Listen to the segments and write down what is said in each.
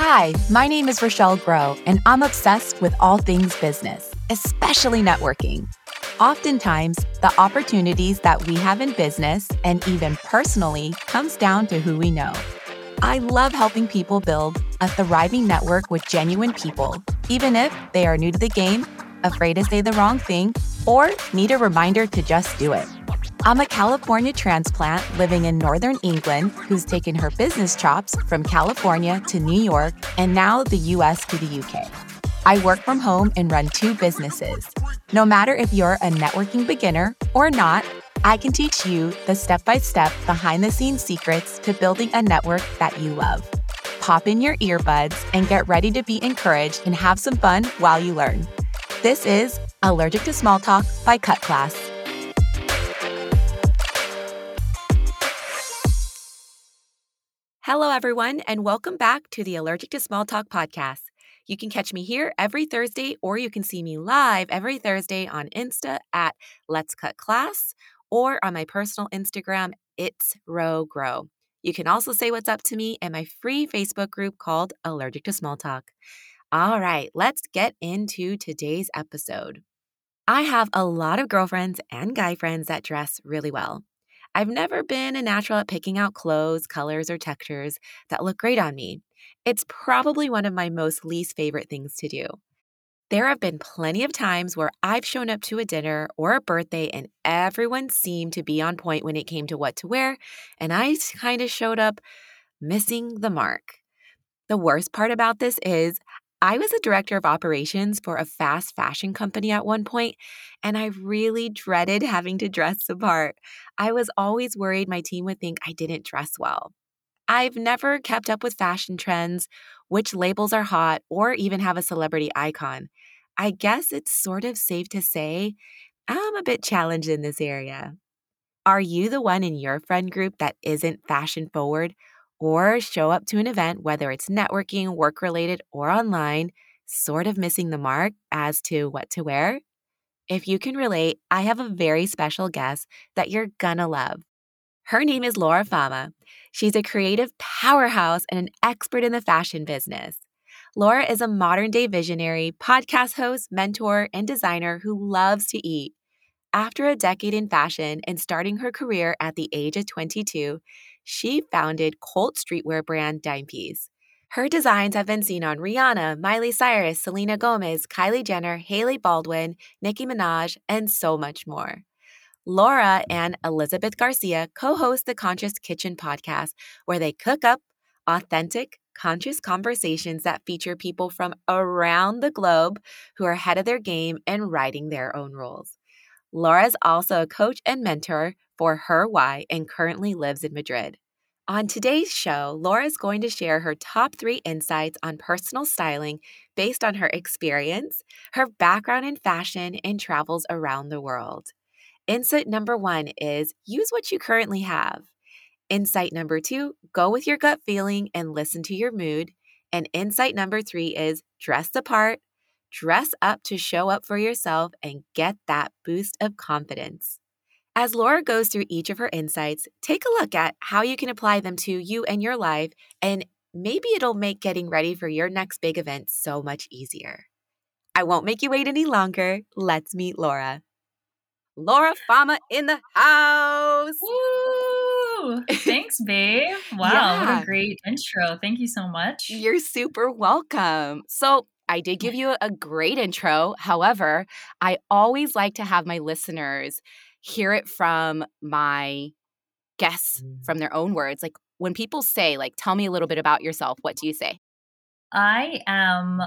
Hi, my name is Rochelle Grow, and I'm obsessed with all things business, especially networking. Oftentimes, the opportunities that we have in business and even personally comes down to who we know. I love helping people build a thriving network with genuine people, even if they are new to the game, afraid to say the wrong thing, or need a reminder to just do it. I'm a California transplant living in Northern England who's taken her business chops from California to New York and now the US to the UK. I work from home and run two businesses. No matter if you're a networking beginner or not, I can teach you the step by step, behind the scenes secrets to building a network that you love. Pop in your earbuds and get ready to be encouraged and have some fun while you learn. This is Allergic to Small Talk by Cut Class. Hello, everyone, and welcome back to the Allergic to Small Talk podcast. You can catch me here every Thursday, or you can see me live every Thursday on Insta at Let's Cut Class or on my personal Instagram, It's Row Grow. You can also say what's up to me in my free Facebook group called Allergic to Small Talk. All right, let's get into today's episode. I have a lot of girlfriends and guy friends that dress really well. I've never been a natural at picking out clothes, colors, or textures that look great on me. It's probably one of my most least favorite things to do. There have been plenty of times where I've shown up to a dinner or a birthday and everyone seemed to be on point when it came to what to wear, and I kind of showed up missing the mark. The worst part about this is I was a director of operations for a fast fashion company at one point, and I really dreaded having to dress the part. I was always worried my team would think I didn't dress well. I've never kept up with fashion trends, which labels are hot, or even have a celebrity icon. I guess it's sort of safe to say I'm a bit challenged in this area. Are you the one in your friend group that isn't fashion forward? Or show up to an event, whether it's networking, work related, or online, sort of missing the mark as to what to wear? If you can relate, I have a very special guest that you're gonna love. Her name is Laura Fama. She's a creative powerhouse and an expert in the fashion business. Laura is a modern day visionary, podcast host, mentor, and designer who loves to eat. After a decade in fashion and starting her career at the age of 22, she founded cult streetwear brand Dimepiece. Her designs have been seen on Rihanna, Miley Cyrus, Selena Gomez, Kylie Jenner, Hailey Baldwin, Nicki Minaj, and so much more. Laura and Elizabeth Garcia co host the Conscious Kitchen podcast, where they cook up authentic, conscious conversations that feature people from around the globe who are ahead of their game and writing their own rules. Laura is also a coach and mentor for Her Why and currently lives in Madrid. On today's show, Laura is going to share her top three insights on personal styling based on her experience, her background in fashion, and travels around the world. Insight number one is use what you currently have. Insight number two, go with your gut feeling and listen to your mood. And insight number three is dress the part, dress up to show up for yourself, and get that boost of confidence. As Laura goes through each of her insights, take a look at how you can apply them to you and your life, and maybe it'll make getting ready for your next big event so much easier. I won't make you wait any longer. Let's meet Laura. Laura Fama in the house. Woo! Thanks, babe. Wow, yeah. what a great intro. Thank you so much. You're super welcome. So, I did give you a great intro. However, I always like to have my listeners hear it from my guests mm. from their own words. Like when people say, like, tell me a little bit about yourself, what do you say? I am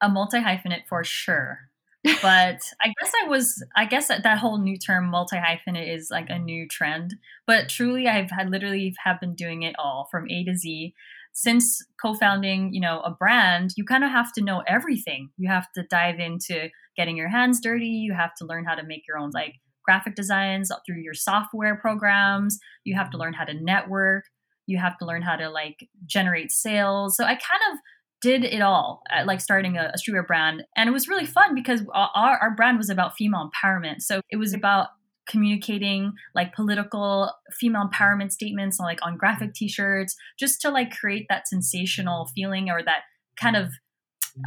a multi hyphenate for sure. but I guess I was, I guess that, that whole new term multi hyphenate is like a new trend. But truly, I've had literally have been doing it all from A to Z. Since co-founding, you know, a brand, you kind of have to know everything. You have to dive into getting your hands dirty. You have to learn how to make your own like graphic designs through your software programs. You have to learn how to network. You have to learn how to like generate sales. So I kind of did it all at like starting a, a streetwear brand. And it was really fun because our, our brand was about female empowerment. So it was mm-hmm. about communicating like political female empowerment statements like on graphic mm. t-shirts just to like create that sensational mm. feeling or that kind of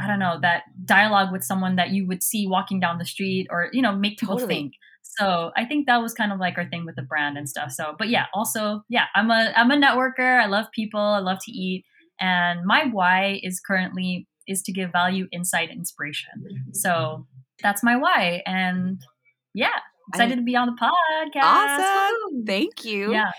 I don't know, mm. that dialogue with someone that you would see walking down the street or, you know, make people Totally. think. So I think that was kind of like our thing with the brand and stuff. So, but yeah, also, yeah, I'm a I'm a networker. I love people. I love to eat. And my why is currently is to give value, insight, inspiration. Mm-hmm. So that's my why. And yeah, excited to be on the podcast. Awesome. Woo! Thank you. Yeah.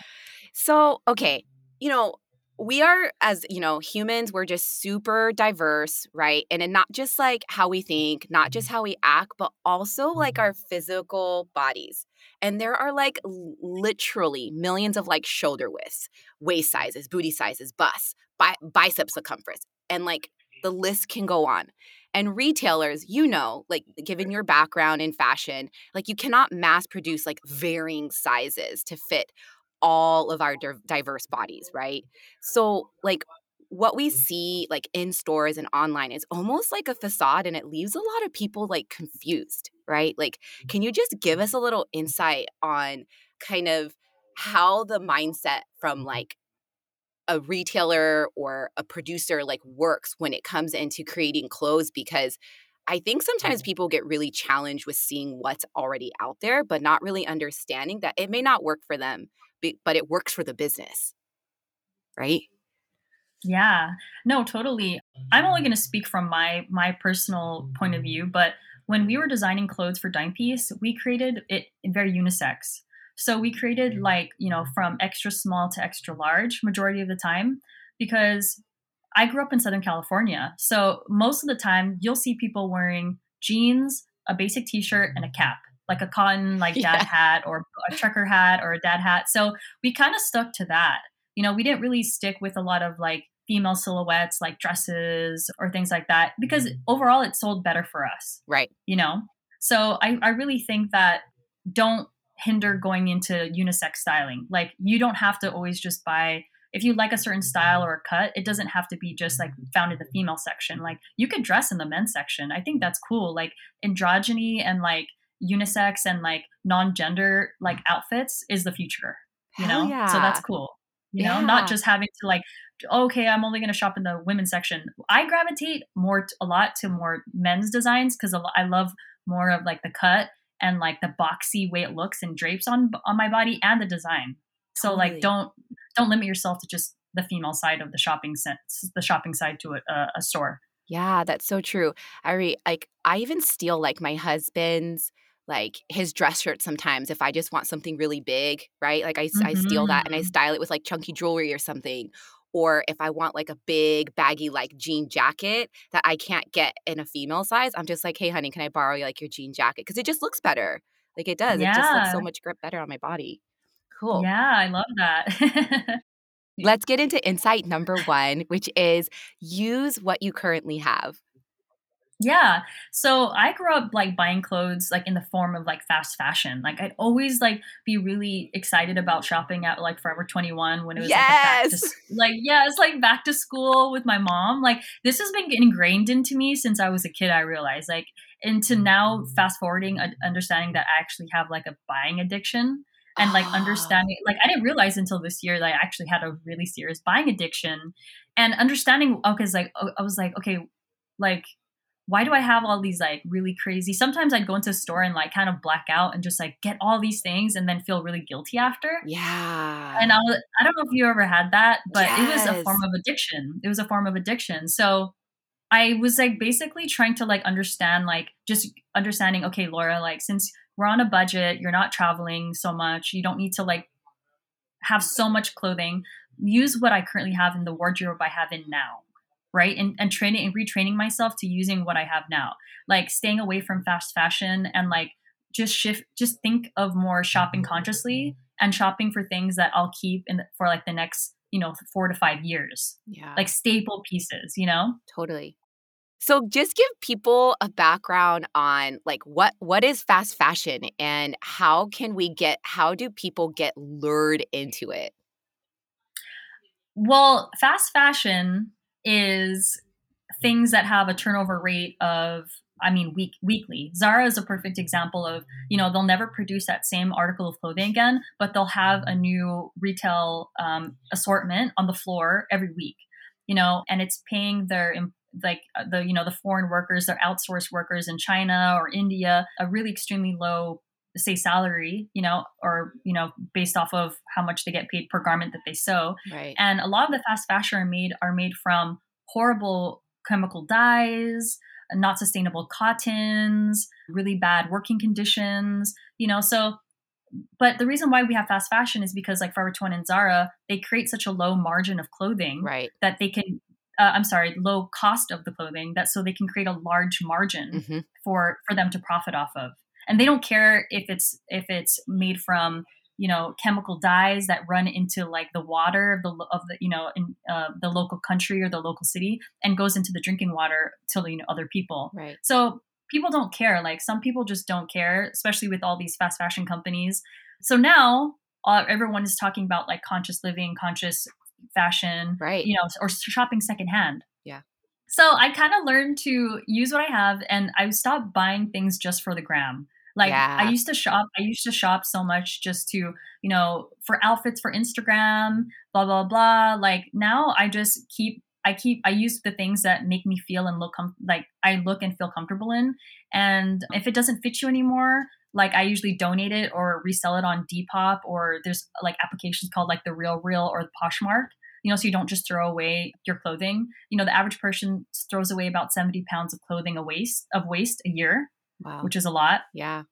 So, okay, you know, we are as, you know, humans, we're just super diverse, right? And and not just like how we think, not just how we act, but also like mm-hmm. our physical bodies. And there are like literally millions of like shoulder widths, waist sizes, booty sizes, bust, bi- bicep circumference, and like the list can go on. And retailers, you know, like given your background in fashion, like you cannot mass produce like varying sizes to fit all of our diverse bodies, right? So, like, what we mm-hmm. see like in stores and online is almost like a facade and it leaves a lot of people like confused, right? Like, mm-hmm. can you just give us a little insight on kind of how the mindset from mm-hmm. like a retailer or a producer like works when it comes into creating clothes because I think sometimes mm-hmm. people get really challenged with seeing what's already out there but not really understanding that it may not work for them but it works for the business, right? Yeah. No, totally. I'm only going to speak from my my personal point of view, but when we were designing clothes for Dime Piece, we created it very unisex. So we created mm-hmm. like, you know, from extra small to extra large majority of the time because I grew up in Southern California. So most of the time you'll see people wearing jeans, a basic t-shirt and a mm-hmm. cap, like a cotton like dad Yeah. hat or a trucker hat or a dad hat. So we kind of stuck to that you know, we didn't really stick with a lot of like female silhouettes, like dresses or things like that, because mm-hmm. overall it sold better for us, Right. you know? So I, I really think that don't hinder going into unisex styling. Like you don't have to always just buy if you like a certain style or a cut, it doesn't have to be just like found in the female section. Like you could dress in the men's section. I think that's cool. Like androgyny and like unisex and like non-gender like outfits is the future you Hell know yeah. so that's cool you know not just having to like okay i'm only going to shop in the women's section i gravitate more t- a lot to more men's designs because i love more of like the cut and like the boxy way it looks and drapes on on my body and the design so Totally. like don't don't limit yourself to just the female side of the shopping sense the shopping side to a, a, store Yeah, that's so true. I re- like I even steal like my husband's like his dress shirt sometimes if I just want something really big, right? Like I I steal that and I Mhm. style it with like chunky jewelry or something. Or if I want like a big baggy like jean jacket that I can't get in a female size, I'm just like, hey honey, can I borrow like your jean jacket? Because it just looks better. Like it does. It just looks so much grip better on my body. Cool. yeah i love that Let's get into insight number one, which is use what you currently have. Yeah. So I grew up like buying clothes like in the form of like fast fashion. Like I'd always like be really excited about shopping at like Forever 21 when it was like, back to, like yeah, it's like back to school with my mom. Like this has been ingrained into me since I was a kid, I realized. Like into now fast forwarding uh, understanding that I actually have like a buying addiction and like Ah. understanding like I didn't realize until this year that I actually had a really serious buying addiction and understanding okay, it's like I was like okay, like why do I have all these like really crazy? Sometimes I'd go into a store and like kind of black out and just like get all these things and then feel really guilty after. Yeah. And I was, I don't know if you ever had that, but it was a form of addiction. It was a form of addiction. So I was like basically trying to like understand, like just understanding, okay, Laura, like since we're on a budget, you're not traveling so much, you don't need to like have so much clothing. Use what I currently have in the wardrobe I have in now. Right. And and training and retraining myself to using what I have now. Like staying away from fast fashion and like just shift just think of more shopping mm-hmm. consciously and shopping for things that I'll keep in the, for like the next, you know, four to five years. yeah. Like staple pieces, you know? totally. So just give people a background on like what what is fast fashion and how can we get how do people get lured into it? Well, fast fashion is things that have a turnover rate of I mean week weekly. Zara is a perfect example of, you know, they'll never produce that same article of clothing again, but they'll have a new retail um, assortment on the floor every week. You know, and it's paying their like uh, the you know the foreign workers, they're outsourced workers in China or India, a really extremely low say salary, you know, or you know, based off of how much they get paid per garment that they sew. Right. And a lot of the fast fashion are made are made from horrible chemical dyes, not sustainable cottons, really bad working conditions, you know, so but the reason why we have fast fashion is because like Forever 21 and Zara, they create such a low margin of clothing right. that they can uh, I'm sorry, low cost of the clothing that so they can create a large margin Mm-hmm. for for them to profit off of. And they don't care if it's if it's made from you know chemical dyes that run into like the water of the of the you know in uh, the local country or the local city and goes into the drinking water to you know other people. Right. So people don't care. Like some people just don't care, especially with all these fast fashion companies. So now uh, everyone is talking about like conscious living, conscious fashion, Right. you know, or shopping secondhand. Yeah. So I kind of learned to use what I have, and I stopped buying things just for the gram. Like Yeah. I used to shop, I used to shop so much just to, you know, for outfits for Instagram, blah blah blah. Like now I just keep I keep I use the things that make me feel and look com- like I look and feel comfortable in. And if it doesn't fit you anymore, like I usually donate it or resell it on Depop or there's like applications called like the Real Real or the Poshmark. You know, so you don't just throw away your clothing. You know, the average person throws away about 70 pounds of clothing a waste of waste a year, Wow. which is a lot. yeah.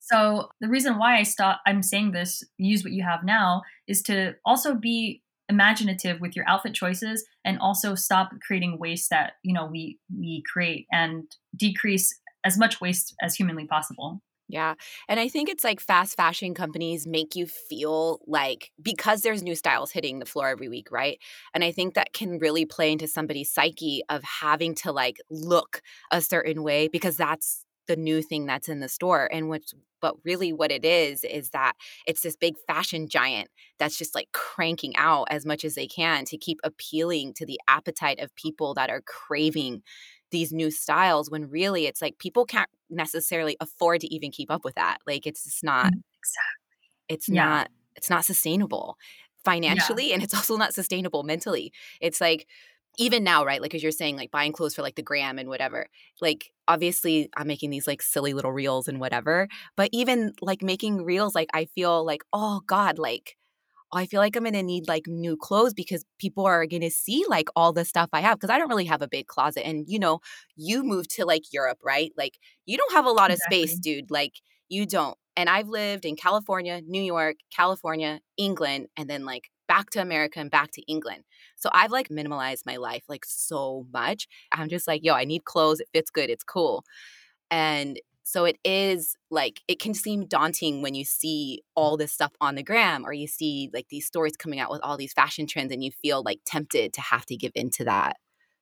So the reason why I stop I'm saying this, use what you have now, is to also be imaginative with your outfit choices and also stop creating waste that, you know, we we create and decrease as much waste as humanly possible. Yeah. And I think it's like fast fashion companies make you feel like because there's new styles hitting the floor every week, right? And I think that can really play into somebody's psyche of having to like look a certain way because that's the new thing that's in the store. And what's but really what it is is that it's this big fashion giant that's just like cranking out as much as they can to keep appealing to the appetite of people that are craving these new styles when really it's like people can't necessarily afford to even keep up with that like it's just not mm, Exactly. it's Yeah. not it's not sustainable financially and it's also not sustainable mentally it's like even now right like as you're saying like buying clothes for like the gram and whatever like obviously i'm making these like silly little reels and whatever but even like making reels like i feel like oh god like I feel like I'm gonna need like new clothes because people are gonna see like all the stuff I have because I don't really have a big closet. And you know, you moved to like Europe, right? Like you don't have a lot of space, dude. Like you don't. And I've lived in California, New York, California, England, and then like back to America and back to England. So I've like minimalized my life like so much. I'm just like, yo, I need clothes. It fits good. It's cool. And so it is like it can seem daunting when you see all this stuff on the gram or you see like these stories coming out with all these fashion trends and you feel like tempted to have to give into that.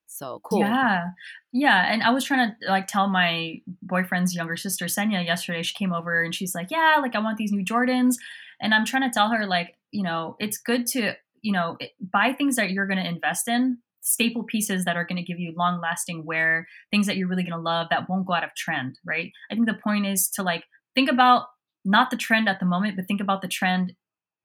So cool. Yeah. Yeah. And I was trying to like tell my boyfriend's younger sister, Senya, yesterday. She came over and she's like, Yeah, like I want these new Jordans. And I'm trying to tell her, like, you know, it's good to, you know, buy things that you're going to invest in, staple pieces that are going to give you long lasting wear, things that you're really going to love that won't go out of trend, right? I think the point is to like think about not the trend at the moment, but think about the trend.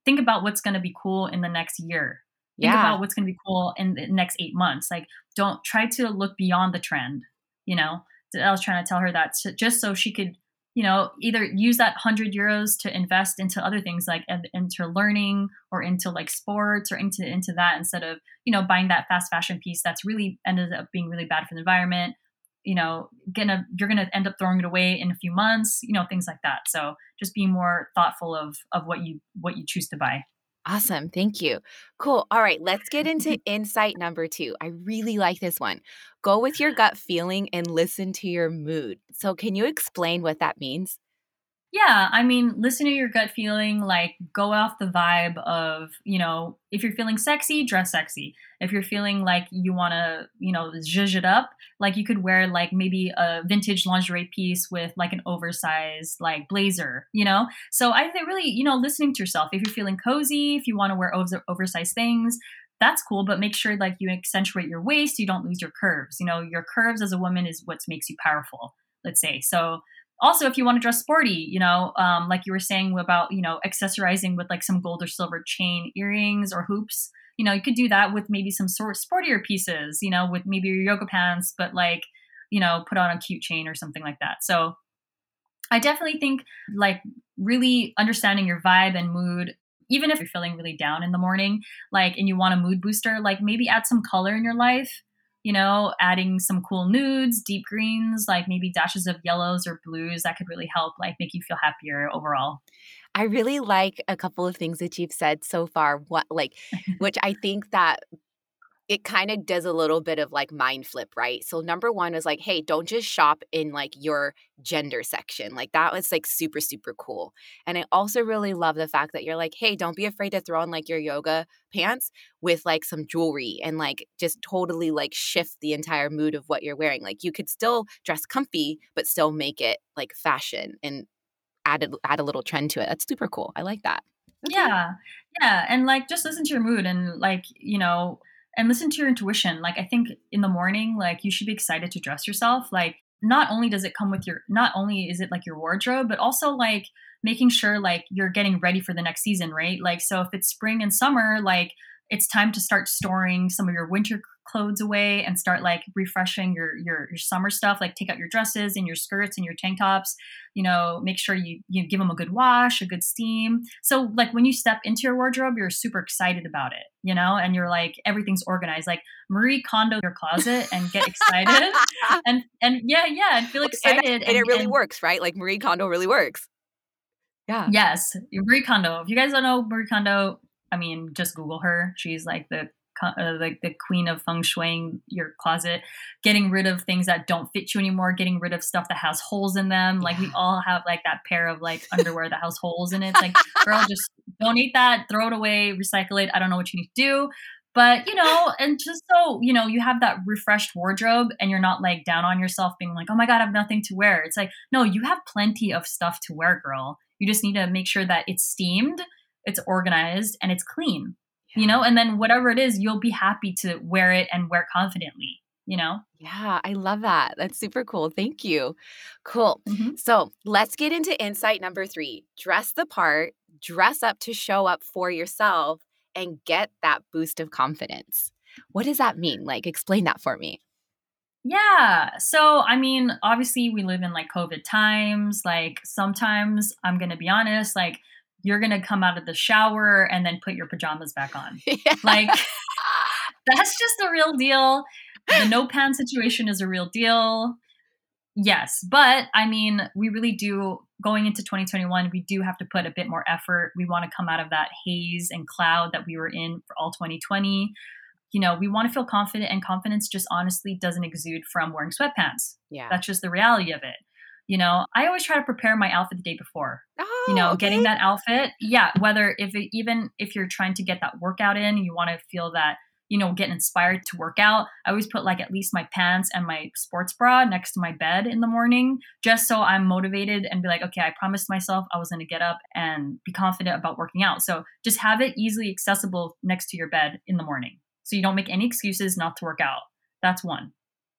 Think about what's going to be cool in the next year think Yeah. about what's going to be cool in the next eight months like don't try to look beyond the trend you know i was trying to tell her that so- just so she could you know either use that 100 euros to invest into other things like into learning or into like sports or into into that instead of you know buying that fast fashion piece that's really ended up being really bad for the environment. You know gonna you're gonna end up throwing it away in a few months you know things like that. So just be more thoughtful of of what you what you choose to buy Awesome. Thank you. Cool. All right. Let's get into insight number two. I really like this one. Go with your gut feeling and listen to your mood. So, can you explain what that means? Yeah, I mean, listen to your gut feeling, like go off the vibe of, you know, if you're feeling sexy, dress sexy. If you're feeling like you want to, you know, zhuzh it up, like you could wear like maybe a vintage lingerie piece with like an oversized like blazer, you know? So I think really, you know, listening to yourself. If you're feeling cozy, if you want to wear over- oversized things, that's cool, but make sure like you accentuate your waist, you don't lose your curves. You know, your curves as a woman is what makes you powerful, let's say. So also if you want to dress sporty you know um, like you were saying about you know accessorizing with like some gold or silver chain earrings or hoops you know you could do that with maybe some sort sportier pieces you know with maybe your yoga pants but like you know put on a cute chain or something like that. So i definitely think like really understanding your vibe and mood even if you're feeling really down in the morning like and you want a mood booster like maybe add some color in your life you know, adding some cool nudes, deep greens, like maybe dashes of yellows or blues that could really help like make you feel happier overall. I really like a couple of things that you've said so far. What like which I think that it kind of does a little bit of like mind flip, right? So number one is like, hey, don't just shop in like your gender section. Like that was like super, super cool. And I also really love the fact that you're like, hey, don't be afraid to throw on like your yoga pants with like some jewelry and like just totally like shift the entire mood of what you're wearing. Like you could still dress comfy, but still make it like fashion and add a, add a little trend to it. That's super cool. I like that. Okay. Yeah. Yeah. And like just listen to your mood and like, you know, and listen to your intuition. Like I think in the morning, like you should be excited to dress yourself. Like not only does it come with your not only is it like your wardrobe, but also like making sure like you're getting ready for the next season, right? Like so if it's spring and summer, like it's time to start storing some of your winter clothes away and start like refreshing your, your your summer stuff. Like take out your dresses and your skirts and your tank tops. You know make sure you you give them a good wash a good steam. So like when you step into your wardrobe you're super excited about it you know? And you're like everything's organized. Like marie kondo your closet and get excited and and yeah yeah and feel excited and, and, and it really and, works right? Like marie kondo really works. Yeah. Yes marie kondo. If you guys don't know marie kondo I mean, just Google her. She's like the uh, like the queen of feng shuiing your closet, getting rid of things that don't fit you anymore, getting rid of stuff that has holes in them. Like we all have like that pair of like underwear that has holes in it. It's like, girl, just donate that, throw it away, recycle it. I don't know what you need to do. But you know, and just so you know, you have that refreshed wardrobe and you're not like down on yourself being like, oh my God, I have nothing to wear. It's like, no, you have plenty of stuff to wear, girl. You just need to make sure that it's steamed, it's organized, and it's clean you know and then whatever it is you'll be happy to wear it and wear confidently you know yeah i love that that's super cool thank you cool mm-hmm. so let's get into insight number three dress the part dress up to show up for yourself and get that boost of confidence what does that mean like explain that for me yeah. So, I mean, obviously, we live in like COVID times. Like, sometimes I'm going to be honest, like, you're going to come out of the shower and then put your pajamas back on. Yeah. Like, that's just a real deal. The no pants situation is a real deal. Yes. But I mean, we really do, going into 2021, we do have to put a bit more effort. We want to come out of that haze and cloud that we were in for all 2020. You know, we want to feel confident, and confidence just honestly doesn't exude from wearing sweatpants. Yeah. That's just the reality of it. You know, I always try to prepare my outfit the day before. Oh, you know, oh, okay. getting that outfit. Yeah, whether if it, even if you're trying to get that workout in, you want to feel that you know, get inspired to work out. I always put like at least my pants and my sports bra next to my bed in the morning, just so I'm motivated and be like, okay, I promised myself I was going to get up and be confident about working out. So just have it easily accessible next to your bed in the morning. So you don't make any excuses not to work out. That's one.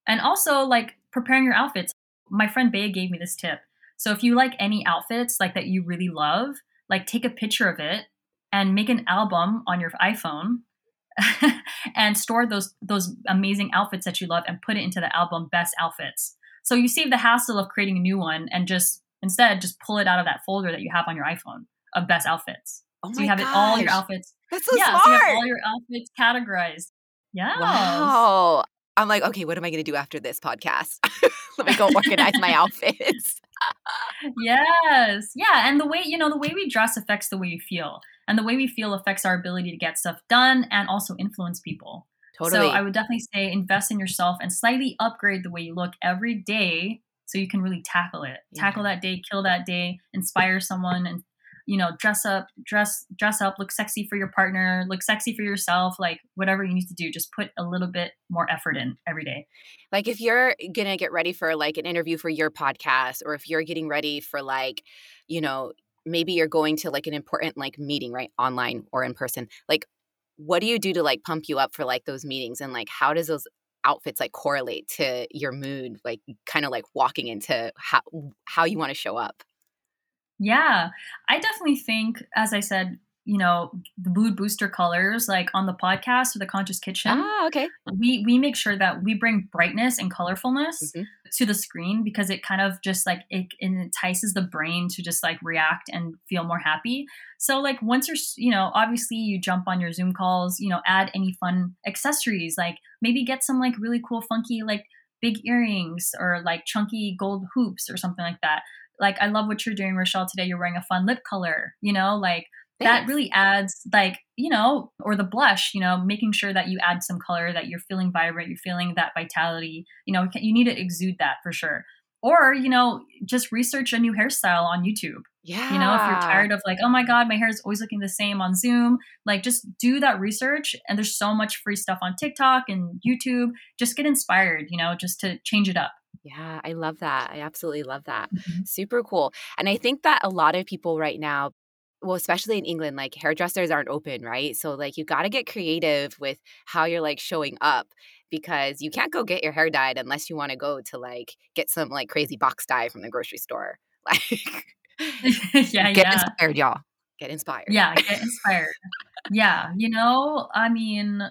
And also, like preparing your outfits my friend Bea gave me this tip. So if you like any outfits like that you really love, like take a picture of it and make an album on your iPhone and store those those amazing outfits that you love and put it into the album best outfits. So you save the hassle of creating a new one and just instead just pull it out of that folder that you have on your iPhone of best outfits. Oh so you have gosh. it all your outfits. That's so yeah, smart. So you have all your outfits categorized. Yeah. Wow. I'm like, okay, what am I going to do after this podcast? Let me go organize my outfits. yes. Yeah. And the way, you know, the way we dress affects the way we feel. And the way we feel affects our ability to get stuff done and also influence people. Totally. So I would definitely say invest in yourself and slightly upgrade the way you look every day so you can really tackle it. Yeah. Tackle that day, kill that day, inspire someone and you know dress up dress dress up look sexy for your partner look sexy for yourself like whatever you need to do just put a little bit more effort in every day like if you're gonna get ready for like an interview for your podcast or if you're getting ready for like you know maybe you're going to like an important like meeting right online or in person like what do you do to like pump you up for like those meetings and like how does those outfits like correlate to your mood, like kind of like walking into how how you want to show up? Yeah, I definitely think, as I said, you know, the mood booster colors, like on the podcast or the Conscious Kitchen, Ah, okay. we we make sure that we bring brightness and colorfulness Mhm. to the screen because it kind of just like it, it entices the brain to just like react and feel more happy. So like once you're, you know, obviously you jump on your Zoom calls, you know, add any fun accessories, like maybe get some like really cool funky like big earrings or like chunky gold hoops or something like that. Like I love what you're doing, Rochelle. Today you're wearing a fun lip color, you know, like that really adds like you know or the blush you know making sure that you add some color that you're feeling vibrant you're feeling that vitality you know you need to exude that for sure or you know just research a new hairstyle on youtube Yeah. you know if you're tired of like oh my god my hair is always looking the same on zoom like just do that research and there's so much free stuff on tiktok and youtube just get inspired you know just to change it up Yeah, I love that. I absolutely love that. Mhm. Super cool. And I think that a lot of people right now, well, especially in England, like hairdressers aren't open, right? So like you got to get creative with how you're like showing up because you can't go get your hair dyed unless you want to go to like get some like crazy box dye from the grocery store. Like yeah yeah. get yeah inspired, y'all. Get inspired. Yeah, get inspired. yeah, you know, I mean,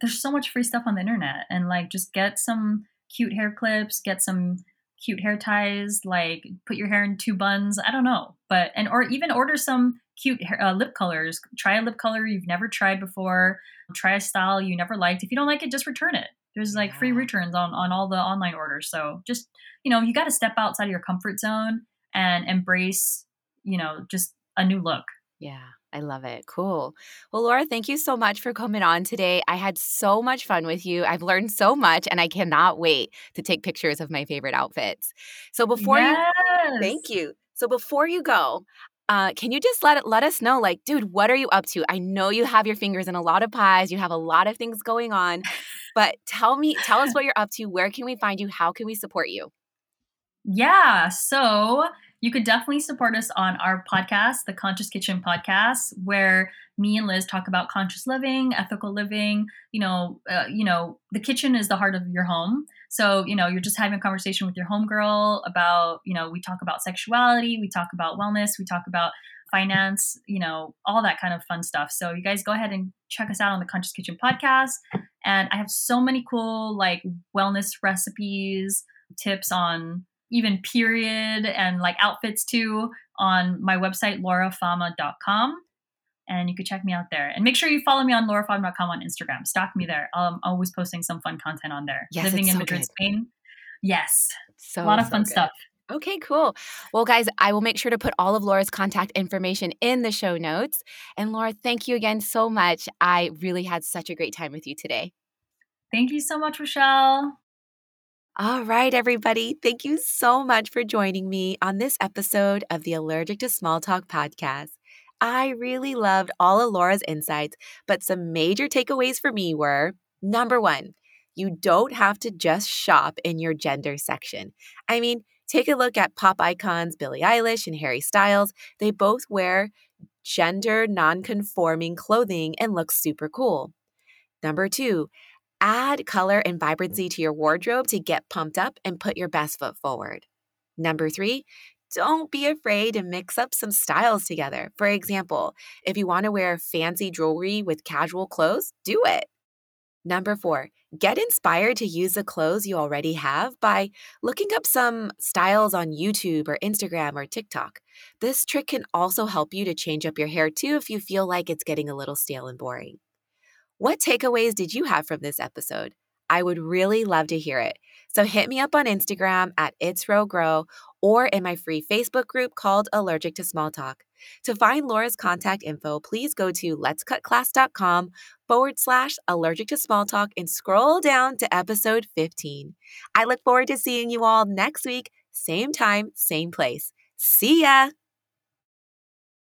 there's so much free stuff on the internet, and like, just get some cute hair clips, get some cute hair ties, like, put your hair in two buns. I don't know, but and or even order some cute hair, uh, lip colors. Try a lip color you've never tried before. Try a style you never liked. If you don't like it, just return it. There's like free returns on on all the online orders. So just you know, you got to step outside of your comfort zone and embrace, you know, just a new look. Yeah, I love it. Cool. Well, Laura, thank you so much for coming on today. I had so much fun with you. I've learned so much, and I cannot wait to take pictures of my favorite outfits. So before you, thank you. So before you go, uh, can you just let it, let us know, like, dude, what are you up to? I know you have your fingers in a lot of pies. You have a lot of things going on, but tell me, tell us what you're up to. Where can we find you? How can we support you? Yeah. So you could definitely support us on our podcast, the Conscious Kitchen podcast, where me and Liz talk about conscious living, ethical living. You know, uh, you know, the kitchen is the heart of your home. So you know, you're just having a conversation with your homegirl about. You know, we talk about sexuality, we talk about wellness, we talk about finance. You know, all that kind of fun stuff. So you guys go ahead and check us out on the Conscious Kitchen podcast. And I have so many cool like wellness recipes, tips on even period and like outfits too on my website laurafama.com and you can check me out there and make sure you follow me on laurafama.com on instagram stalk me there i'm always posting some fun content on there Yes, living in so madrid good. spain yes So a lot of so fun good. stuff Okay, cool. Well, guys, I will make sure to put all of Laura's contact information in the show notes. And Laura, thank you again so much. I really had such a great time with you today. thank you so much rochelle All right, everybody. Thank you so much for joining me on this episode of the Allergic to Small Talk podcast. I really loved all of Laura's insights, but some major takeaways for me were number one, you don't have to just shop in your gender section. I mean, take a look at pop icons Billie Eilish and Harry Styles. They both wear gender non-conforming clothing and look super cool. Number two, add color and vibrancy to your wardrobe to get pumped up and put your best foot forward. Number three, don't be afraid to mix up some styles together. For example, if you want to wear fancy jewelry with casual clothes, do it. Number four, get inspired to use the clothes you already have by looking up some styles on YouTube or Instagram or TikTok. This trick can also help you to change up your hair too if you feel like it's getting a little stale and boring. What takeaways did you have from this episode? I would really love to hear it. So hit me up on Instagram at It's Row Grow or in my free Facebook group called Allergic to Small Talk. To find Laura's contact info, please go to letscutclass.com forward slash allergic to small talk and scroll down to episode 15. I look forward to seeing you all next week, same time, same place. See ya!